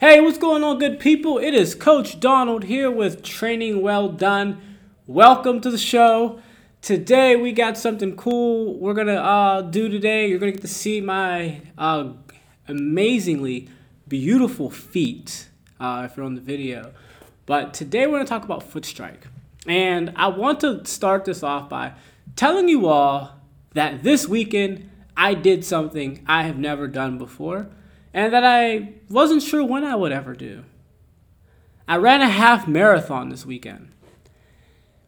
Hey, what's going on, good people? It is Coach Donald here with Training Well Done. Welcome to the show. Today we got something cool we're gonna uh, do today. You're gonna get to see my uh, amazingly beautiful feet uh, if you're on the video. But today we're gonna talk about foot strike, and I want to start this off by telling you all that this weekend I did something I have never done before and that I wasn't sure when I would ever do. I ran a half marathon this weekend.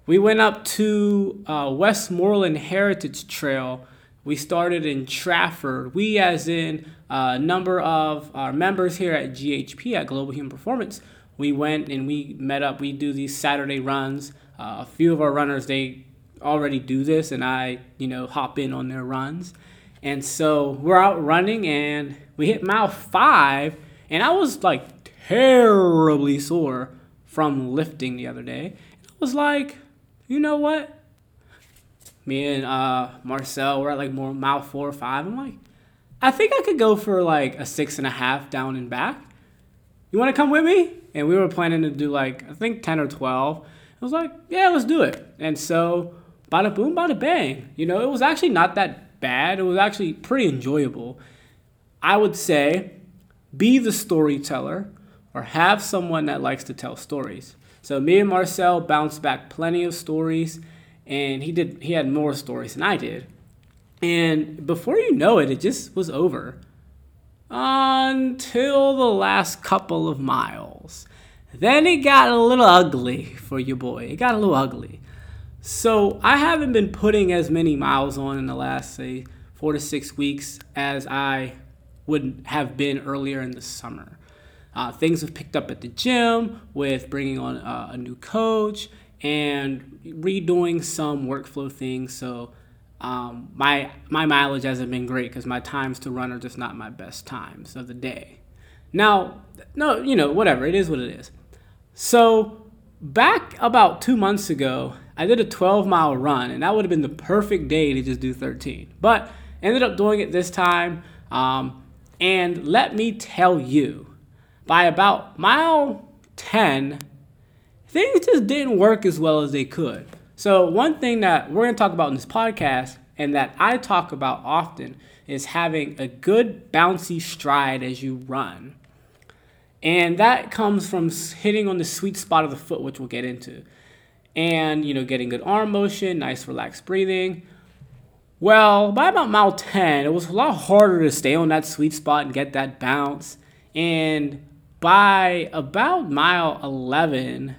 We went up to uh, Westmoreland Heritage Trail. We started in Trafford. We, as in a number of our members here at GHP at Global Human Performance, we went and we met up. We do these Saturday runs. Uh, a few of our runners they already do this, and I, you know, hop in on their runs. And so we're out running, and we hit mile five, and I was like terribly sore from lifting the other day. I was like, you know what? Me and uh, Marcel, we're at like more mile four or five. I'm like, I think I could go for like a six and a half down and back. You want to come with me? And we were planning to do like I think ten or twelve. I was like, yeah, let's do it. And so, bada boom, bada bang. You know, it was actually not that bad. It was actually pretty enjoyable. I would say be the storyteller or have someone that likes to tell stories. So me and Marcel bounced back plenty of stories and he did he had more stories than I did. And before you know it, it just was over. Until the last couple of miles. Then it got a little ugly for your boy. It got a little ugly. So I haven't been putting as many miles on in the last, say, four to six weeks as I would have been earlier in the summer. Uh, things have picked up at the gym with bringing on uh, a new coach and redoing some workflow things. So um, my my mileage hasn't been great because my times to run are just not my best times of the day. Now, no, you know, whatever it is, what it is. So back about two months ago, I did a 12 mile run, and that would have been the perfect day to just do 13. But ended up doing it this time. Um, and let me tell you, by about mile 10, things just didn't work as well as they could. So, one thing that we're going to talk about in this podcast and that I talk about often is having a good bouncy stride as you run. And that comes from hitting on the sweet spot of the foot, which we'll get into. And, you know, getting good arm motion, nice relaxed breathing. Well, by about mile 10, it was a lot harder to stay on that sweet spot and get that bounce. And by about mile 11,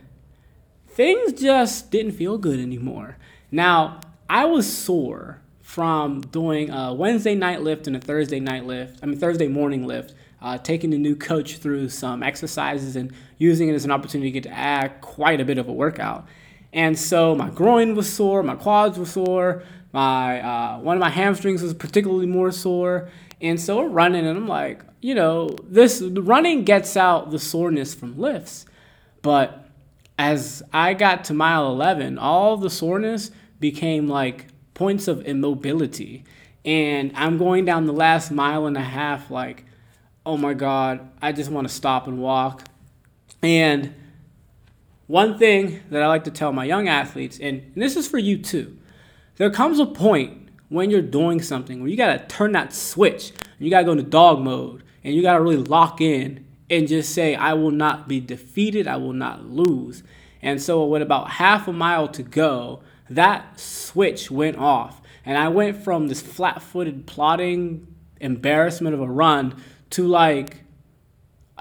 things just didn't feel good anymore. Now, I was sore from doing a Wednesday night lift and a Thursday night lift, I mean, Thursday morning lift, uh, taking the new coach through some exercises and using it as an opportunity to get to add quite a bit of a workout. And so my groin was sore, my quads were sore, my uh, one of my hamstrings was particularly more sore, and so we're running, and I'm like, you know, this running gets out the soreness from lifts, but as I got to mile 11, all the soreness became like points of immobility, and I'm going down the last mile and a half like, oh my god, I just want to stop and walk, and one thing that I like to tell my young athletes, and, and this is for you too there comes a point when you're doing something where you gotta turn that switch. You gotta go into dog mode and you gotta really lock in and just say, I will not be defeated, I will not lose. And so, with about half a mile to go, that switch went off. And I went from this flat footed, plodding embarrassment of a run to like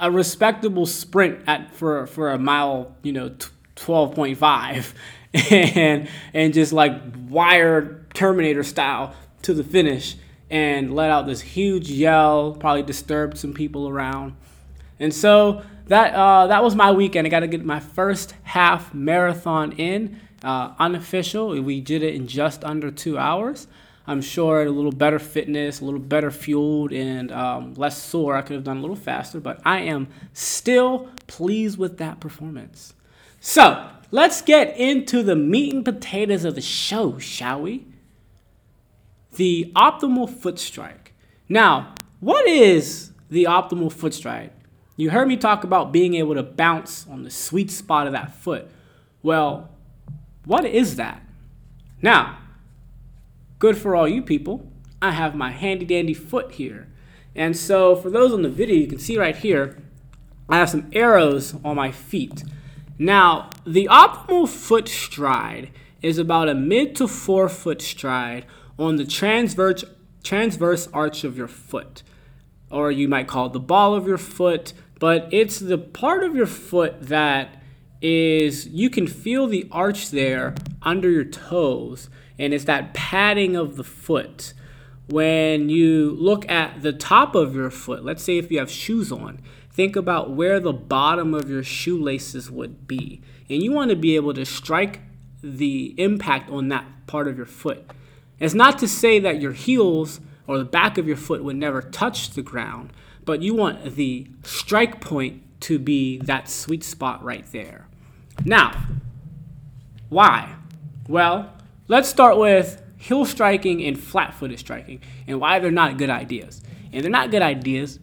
a respectable sprint at for, for a mile, you know, 12.5. and and just like wired Terminator style to the finish and let out this huge yell. Probably disturbed some people around, and so that uh, that was my weekend. I got to get my first half marathon in, uh, unofficial. We did it in just under two hours. I'm sure a little better fitness, a little better fueled, and um, less sore. I could have done a little faster, but I am still pleased with that performance. So let's get into the meat and potatoes of the show, shall we? The optimal foot strike. Now, what is the optimal foot strike? You heard me talk about being able to bounce on the sweet spot of that foot. Well, what is that? Now, good for all you people. I have my handy dandy foot here. And so, for those on the video, you can see right here, I have some arrows on my feet. Now, the optimal foot stride is about a mid to forefoot stride on the transverse, transverse arch of your foot, or you might call it the ball of your foot, but it's the part of your foot that is you can feel the arch there under your toes, and it's that padding of the foot. When you look at the top of your foot, let's say if you have shoes on, think about where the bottom of your shoelaces would be. And you want to be able to strike the impact on that part of your foot. It's not to say that your heels or the back of your foot would never touch the ground, but you want the strike point to be that sweet spot right there. Now, why? Well, let's start with heel striking and flat footed striking and why they're not good ideas. And they're not good ideas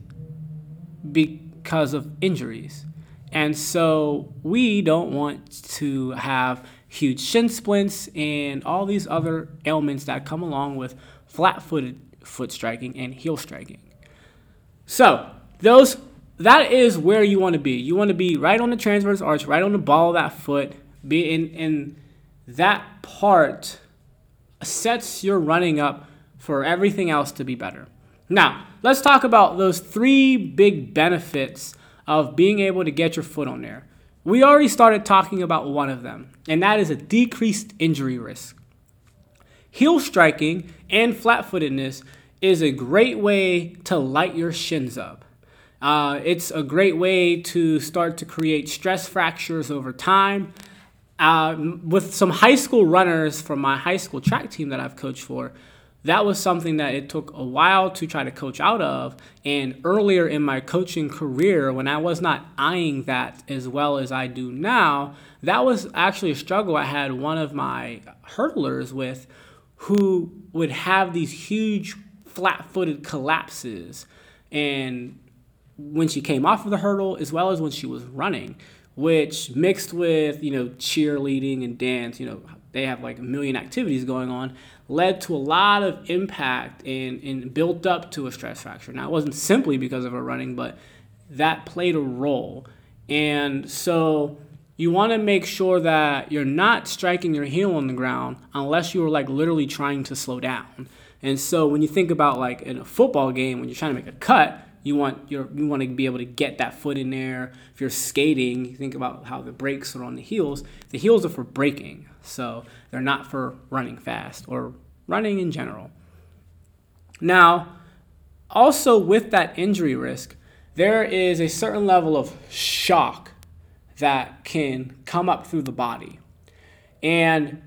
because of injuries. And so we don't want to have huge shin splints and all these other ailments that come along with flat footed foot striking and heel striking. So, those that is where you want to be. You want to be right on the transverse arch, right on the ball of that foot. Be in, in that part sets your running up for everything else to be better. Now, let's talk about those three big benefits of being able to get your foot on there. We already started talking about one of them, and that is a decreased injury risk. Heel striking and flat footedness is a great way to light your shins up. Uh, it's a great way to start to create stress fractures over time. Uh, with some high school runners from my high school track team that I've coached for, that was something that it took a while to try to coach out of. And earlier in my coaching career, when I was not eyeing that as well as I do now, that was actually a struggle I had one of my hurdlers with who would have these huge flat footed collapses. And when she came off of the hurdle, as well as when she was running, which mixed with, you know, cheerleading and dance, you know, they have like a million activities going on, led to a lot of impact and, and built up to a stress fracture. Now, it wasn't simply because of her running, but that played a role. And so you want to make sure that you're not striking your heel on the ground unless you are like literally trying to slow down. And so when you think about like in a football game, when you're trying to make a cut, you want your you want to be able to get that foot in there. If you're skating, you think about how the brakes are on the heels. The heels are for braking, so they're not for running fast or running in general. Now, also with that injury risk, there is a certain level of shock that can come up through the body. And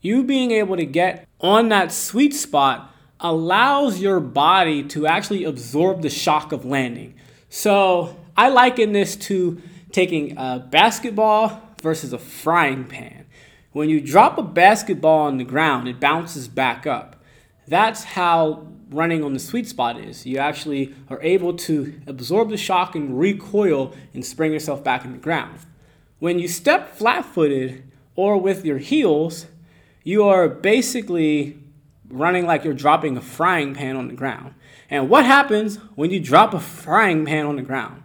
you being able to get on that sweet spot allows your body to actually absorb the shock of landing. So I liken this to taking a basketball versus a frying pan. When you drop a basketball on the ground, it bounces back up. That's how running on the sweet spot is. You actually are able to absorb the shock and recoil and spring yourself back in the ground. When you step flat footed or with your heels, you are basically running like you're dropping a frying pan on the ground. And what happens when you drop a frying pan on the ground?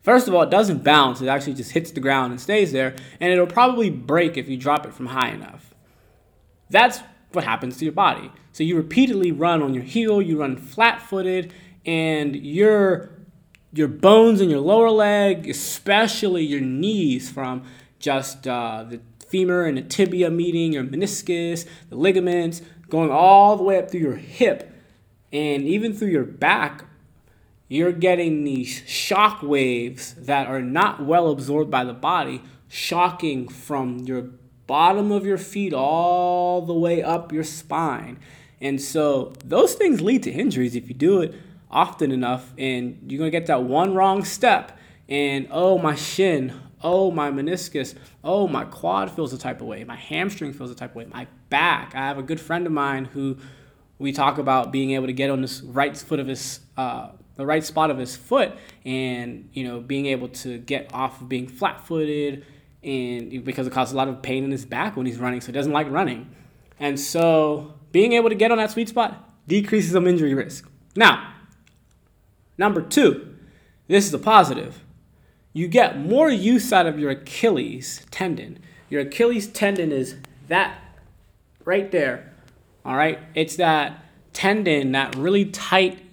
First of all, it doesn't bounce, it actually just hits the ground and stays there, and it'll probably break if you drop it from high enough. That's what happens to your body. So you repeatedly run on your heel, you run flat footed, and your your bones in your lower leg, especially your knees from just uh, the femur and the tibia meeting, your meniscus, the ligaments, going all the way up through your hip and even through your back, you're getting these shock waves that are not well absorbed by the body, shocking from your bottom of your feet all the way up your spine. And so those things lead to injuries if you do it often enough, and you're gonna get that one wrong step, and oh, my shin, oh, my meniscus, oh, my quad feels a type of way, my hamstring feels a type of way, my back. I have a good friend of mine who we talk about being able to get on this right foot of his uh, the right spot of his foot and you know being able to get off of being flat-footed and because it causes a lot of pain in his back when he's running so he doesn't like running. And so being able to get on that sweet spot decreases some injury risk. Now number two this is a positive you get more use out of your achilles tendon your achilles tendon is that right there all right it's that tendon that really tight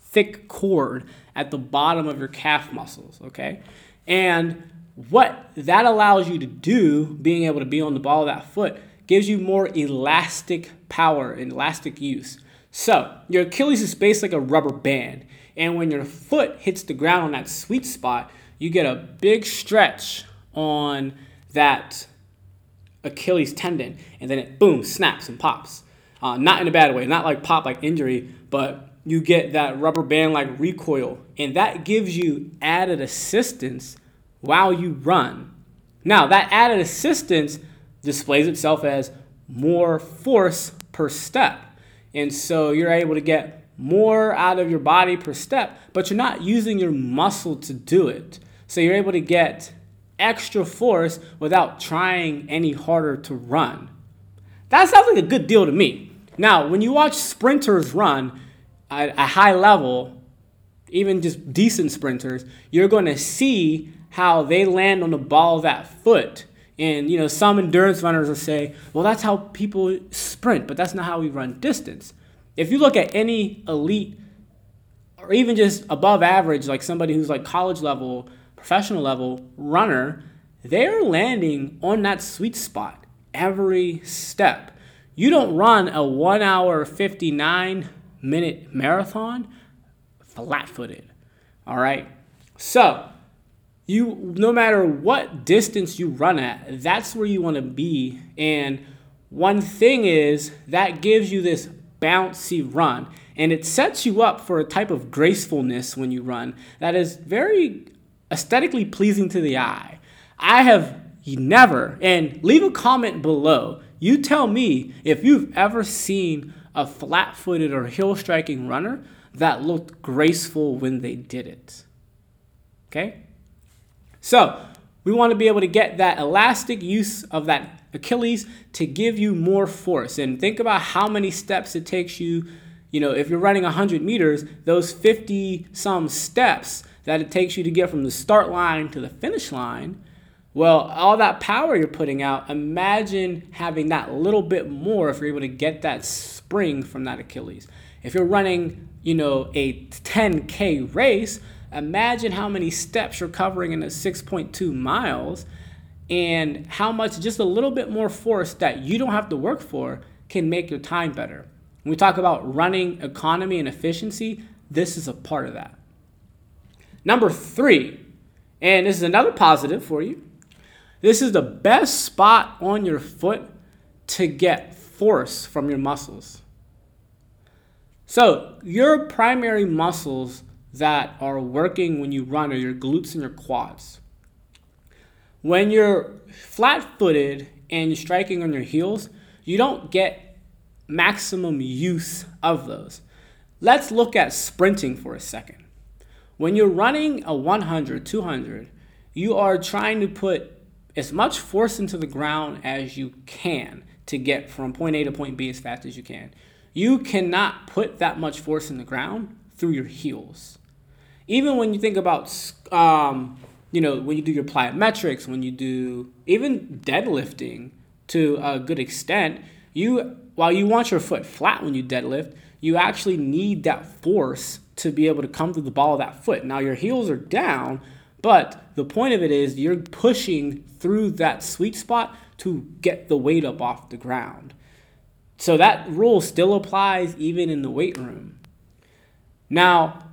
thick cord at the bottom of your calf muscles, okay? And what that allows you to do, being able to be on the ball of that foot, gives you more elastic power and elastic use. So, your Achilles is based like a rubber band. And when your foot hits the ground on that sweet spot, you get a big stretch on that Achilles tendon. And then it boom, snaps and pops. Uh, not in a bad way, not like pop like injury, but you get that rubber band like recoil, and that gives you added assistance while you run. Now, that added assistance displays itself as more force per step. And so you're able to get more out of your body per step, but you're not using your muscle to do it. So you're able to get extra force without trying any harder to run. That sounds like a good deal to me. Now, when you watch sprinters run, at a high level, even just decent sprinters, you're going to see how they land on the ball of that foot. And you know, some endurance runners will say, "Well, that's how people sprint, but that's not how we run distance." If you look at any elite or even just above average, like somebody who's like college level, professional level runner, they're landing on that sweet spot every step. You don't run a 1 hour 59 minute marathon flat footed. All right. So, you no matter what distance you run at, that's where you want to be. And one thing is that gives you this bouncy run and it sets you up for a type of gracefulness when you run that is very aesthetically pleasing to the eye. I have never, and leave a comment below. You tell me if you've ever seen a flat footed or heel striking runner that looked graceful when they did it. Okay? So, we want to be able to get that elastic use of that Achilles to give you more force. And think about how many steps it takes you. You know, if you're running 100 meters, those 50 some steps that it takes you to get from the start line to the finish line well, all that power you're putting out, imagine having that little bit more if you're able to get that spring from that Achilles. If you're running, you know, a 10K race, imagine how many steps you're covering in a 6.2 miles and how much just a little bit more force that you don't have to work for can make your time better. When we talk about running economy and efficiency, this is a part of that. Number three, and this is another positive for you this is the best spot on your foot to get force from your muscles. So, your primary muscles that are working when you run are your glutes and your quads. When you're flat footed and you're striking on your heels, you don't get maximum use of those. Let's look at sprinting for a second. When you're running a 100, 200, you are trying to put as much force into the ground as you can to get from point A to point B as fast as you can. You cannot put that much force in the ground through your heels. Even when you think about, um, you know, when you do your plyometrics, when you do even deadlifting to a good extent, you while you want your foot flat when you deadlift, you actually need that force to be able to come through the ball of that foot. Now your heels are down, but the point of it is you're pushing through that sweet spot to get the weight up off the ground. So that rule still applies even in the weight room. Now,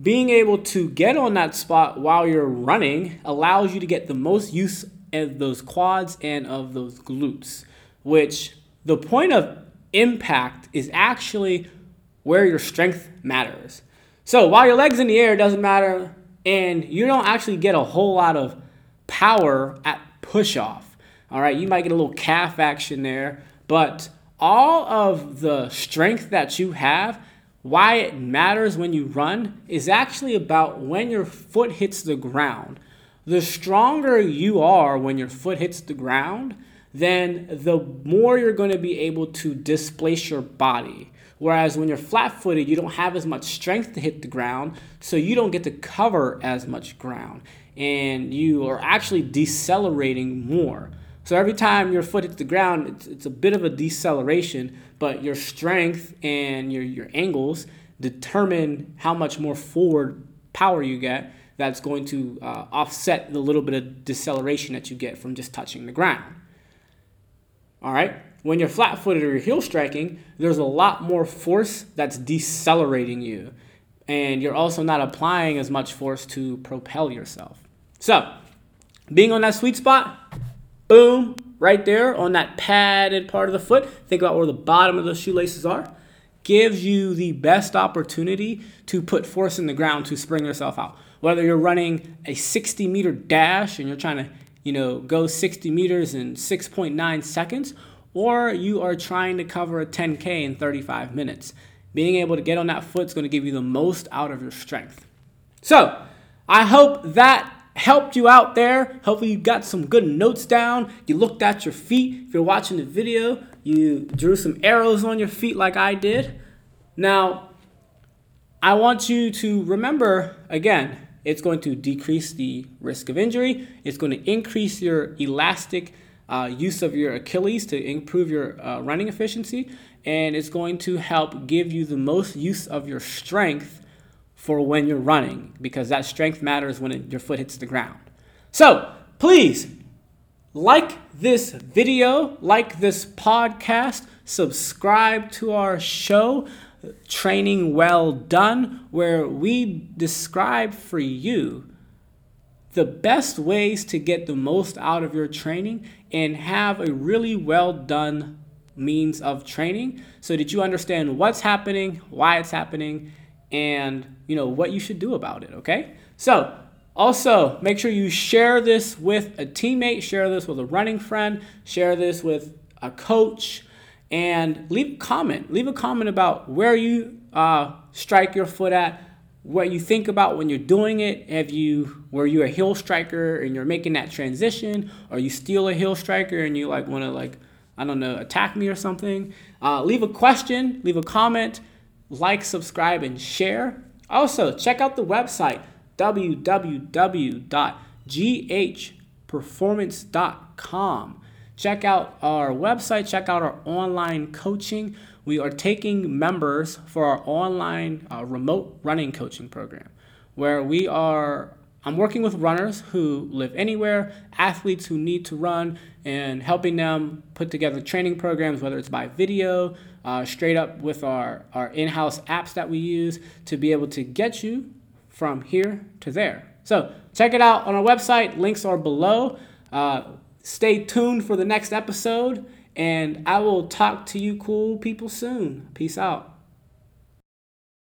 being able to get on that spot while you're running allows you to get the most use of those quads and of those glutes, which the point of impact is actually where your strength matters. So while your legs in the air doesn't matter and you don't actually get a whole lot of power at push off. All right, you might get a little calf action there, but all of the strength that you have why it matters when you run is actually about when your foot hits the ground. The stronger you are when your foot hits the ground, then the more you're going to be able to displace your body. Whereas when you're flat footed, you don't have as much strength to hit the ground, so you don't get to cover as much ground. And you are actually decelerating more. So every time your foot hits the ground, it's, it's a bit of a deceleration, but your strength and your, your angles determine how much more forward power you get that's going to uh, offset the little bit of deceleration that you get from just touching the ground. All right? When you're flat footed or you're heel striking, there's a lot more force that's decelerating you. And you're also not applying as much force to propel yourself. So, being on that sweet spot, boom, right there on that padded part of the foot. Think about where the bottom of the shoelaces are. Gives you the best opportunity to put force in the ground to spring yourself out. Whether you're running a 60 meter dash and you're trying to, you know, go 60 meters in 6.9 seconds, or you are trying to cover a 10K in 35 minutes. Being able to get on that foot is going to give you the most out of your strength. So, I hope that helped you out there. Hopefully, you got some good notes down. You looked at your feet. If you're watching the video, you drew some arrows on your feet like I did. Now, I want you to remember again, it's going to decrease the risk of injury, it's going to increase your elastic. Uh, use of your Achilles to improve your uh, running efficiency, and it's going to help give you the most use of your strength for when you're running because that strength matters when it, your foot hits the ground. So please like this video, like this podcast, subscribe to our show, Training Well Done, where we describe for you the best ways to get the most out of your training and have a really well done means of training so that you understand what's happening, why it's happening, and you know what you should do about it okay? So also make sure you share this with a teammate share this with a running friend share this with a coach and leave a comment. Leave a comment about where you uh, strike your foot at what you think about when you're doing it have you were you a heel striker and you're making that transition or you steal a heel striker and you like want to like i don't know attack me or something uh, leave a question leave a comment like, subscribe, and share. Also, check out the website www.ghperformance.com. Check out our website, check out our online coaching. We are taking members for our online uh, remote running coaching program where we are I'm working with runners who live anywhere, athletes who need to run, and helping them put together training programs, whether it's by video, uh, straight up with our, our in house apps that we use to be able to get you from here to there. So check it out on our website. Links are below. Uh, stay tuned for the next episode, and I will talk to you cool people soon. Peace out.